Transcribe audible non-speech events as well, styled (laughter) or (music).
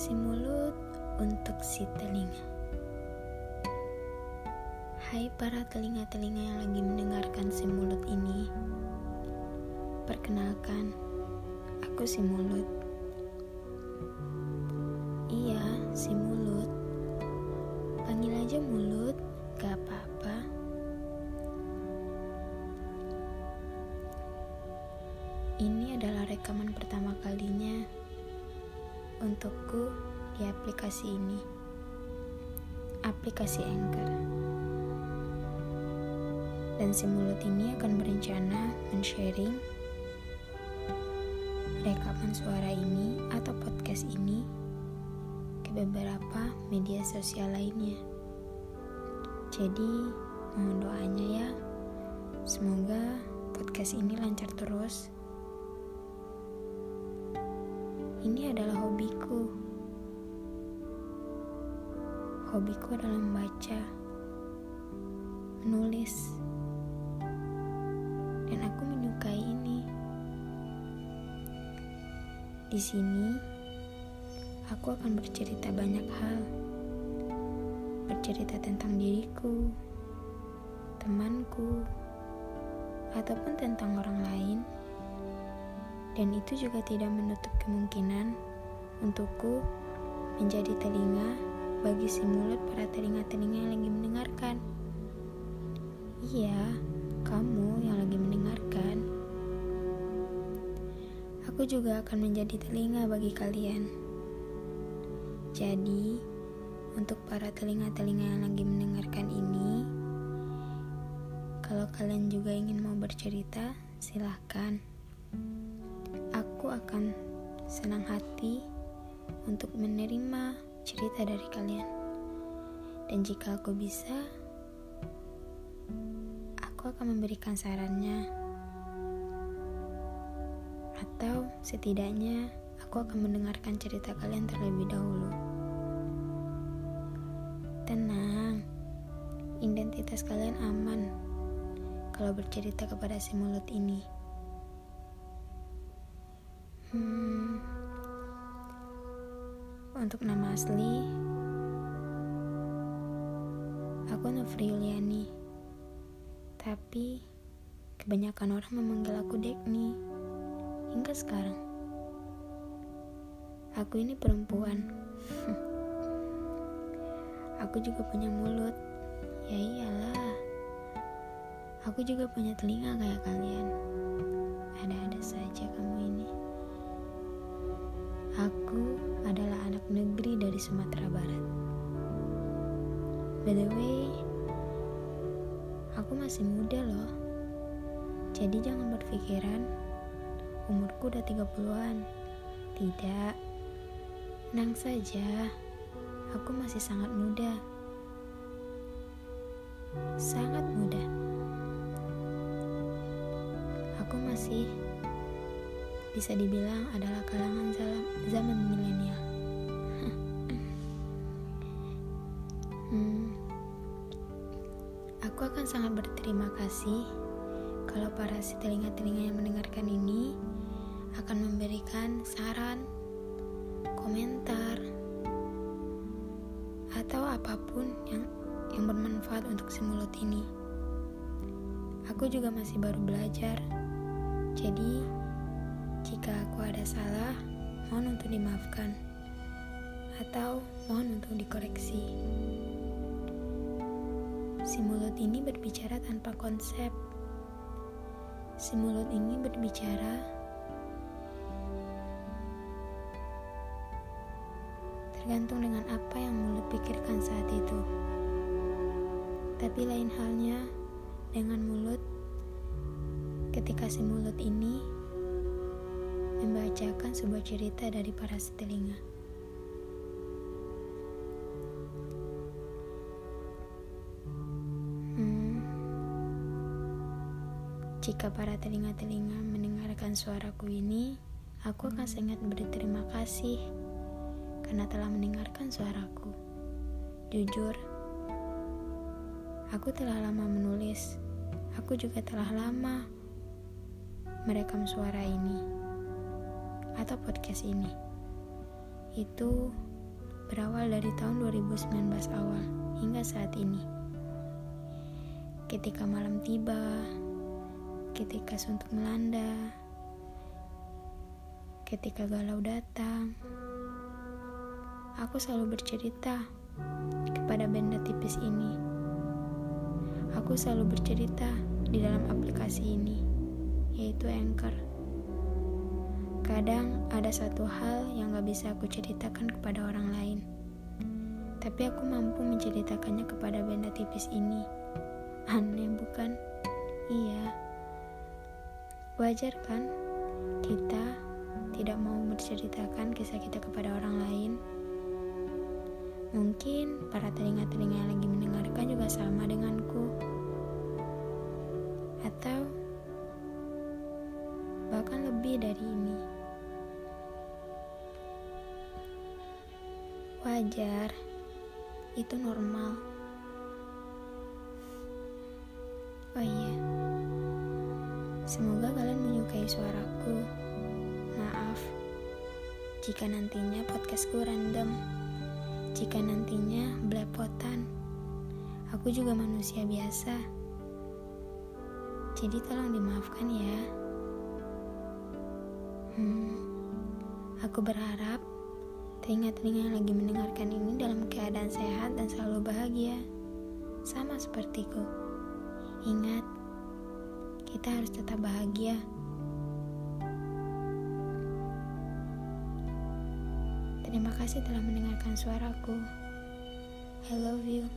Si mulut untuk si telinga. Hai para telinga-telinga yang lagi mendengarkan si mulut ini. Perkenalkan, aku si mulut. Iya, si mulut. Panggil aja mulut, gak apa-apa. Ini adalah rekaman pertama kalinya untukku di aplikasi ini. Aplikasi Anchor. Dan si mulut ini akan berencana men-sharing rekaman suara ini atau podcast ini ke beberapa media sosial lainnya. Jadi, mohon doanya ya. Semoga podcast ini lancar terus ini adalah hobiku. Hobiku adalah membaca, menulis, dan aku menyukai ini. Di sini, aku akan bercerita banyak hal, bercerita tentang diriku, temanku, ataupun tentang orang lain dan itu juga tidak menutup kemungkinan untukku menjadi telinga bagi si mulut para telinga-telinga yang lagi mendengarkan. Iya, kamu yang lagi mendengarkan. Aku juga akan menjadi telinga bagi kalian. Jadi, untuk para telinga-telinga yang lagi mendengarkan ini, kalau kalian juga ingin mau bercerita, silahkan aku akan senang hati untuk menerima cerita dari kalian. Dan jika aku bisa, aku akan memberikan sarannya. Atau setidaknya aku akan mendengarkan cerita kalian terlebih dahulu. Tenang, identitas kalian aman kalau bercerita kepada si mulut ini. Hmm, untuk nama asli, aku Novri Yuliani. Tapi kebanyakan orang memanggil aku Dekni hingga sekarang. Aku ini perempuan. (laughs) aku juga punya mulut. Ya iyalah. Aku juga punya telinga kayak kalian. Ada-ada saja kamu ini. Sumatera Barat. By the way, aku masih muda loh. Jadi jangan berpikiran umurku udah 30-an. Tidak. Tenang saja. Aku masih sangat muda. Sangat muda. Aku masih bisa dibilang adalah kalangan zaman milenial. Aku akan sangat berterima kasih kalau para si telinga-telinga yang mendengarkan ini akan memberikan saran, komentar, atau apa pun yang yang bermanfaat untuk si mulut ini. Aku juga masih baru belajar, jadi jika aku ada salah, mohon untuk dimaafkan atau mohon untuk dikoreksi. Si mulut ini berbicara tanpa konsep. Si mulut ini berbicara tergantung dengan apa yang mulut pikirkan saat itu. Tapi lain halnya dengan mulut ketika si mulut ini membacakan sebuah cerita dari para setelinga. Jika para telinga-telinga mendengarkan suaraku ini, aku akan sangat berterima kasih karena telah mendengarkan suaraku. Jujur, aku telah lama menulis. Aku juga telah lama merekam suara ini atau podcast ini itu berawal dari tahun 2019 awal hingga saat ini. Ketika malam tiba, ketika suntuk melanda, ketika galau datang, aku selalu bercerita kepada benda tipis ini. Aku selalu bercerita di dalam aplikasi ini, yaitu Anchor. Kadang ada satu hal yang gak bisa aku ceritakan kepada orang lain. Tapi aku mampu menceritakannya kepada benda tipis ini. Wajar kan? Kita tidak mau menceritakan kisah kita kepada orang lain. Mungkin para telinga-telinga yang lagi mendengarkan juga sama denganku. Atau bahkan lebih dari ini. Wajar, itu normal. Oh iya, semoga kalian menyukai suaraku. Maaf jika nantinya podcastku random, jika nantinya belepotan. Aku juga manusia biasa, jadi tolong dimaafkan ya. Hmm, aku berharap Telinga-telinga lagi mendengarkan ini dalam keadaan sehat dan selalu bahagia, sama sepertiku. Ingat, kita harus tetap bahagia. Terima kasih telah mendengarkan suaraku. I love you.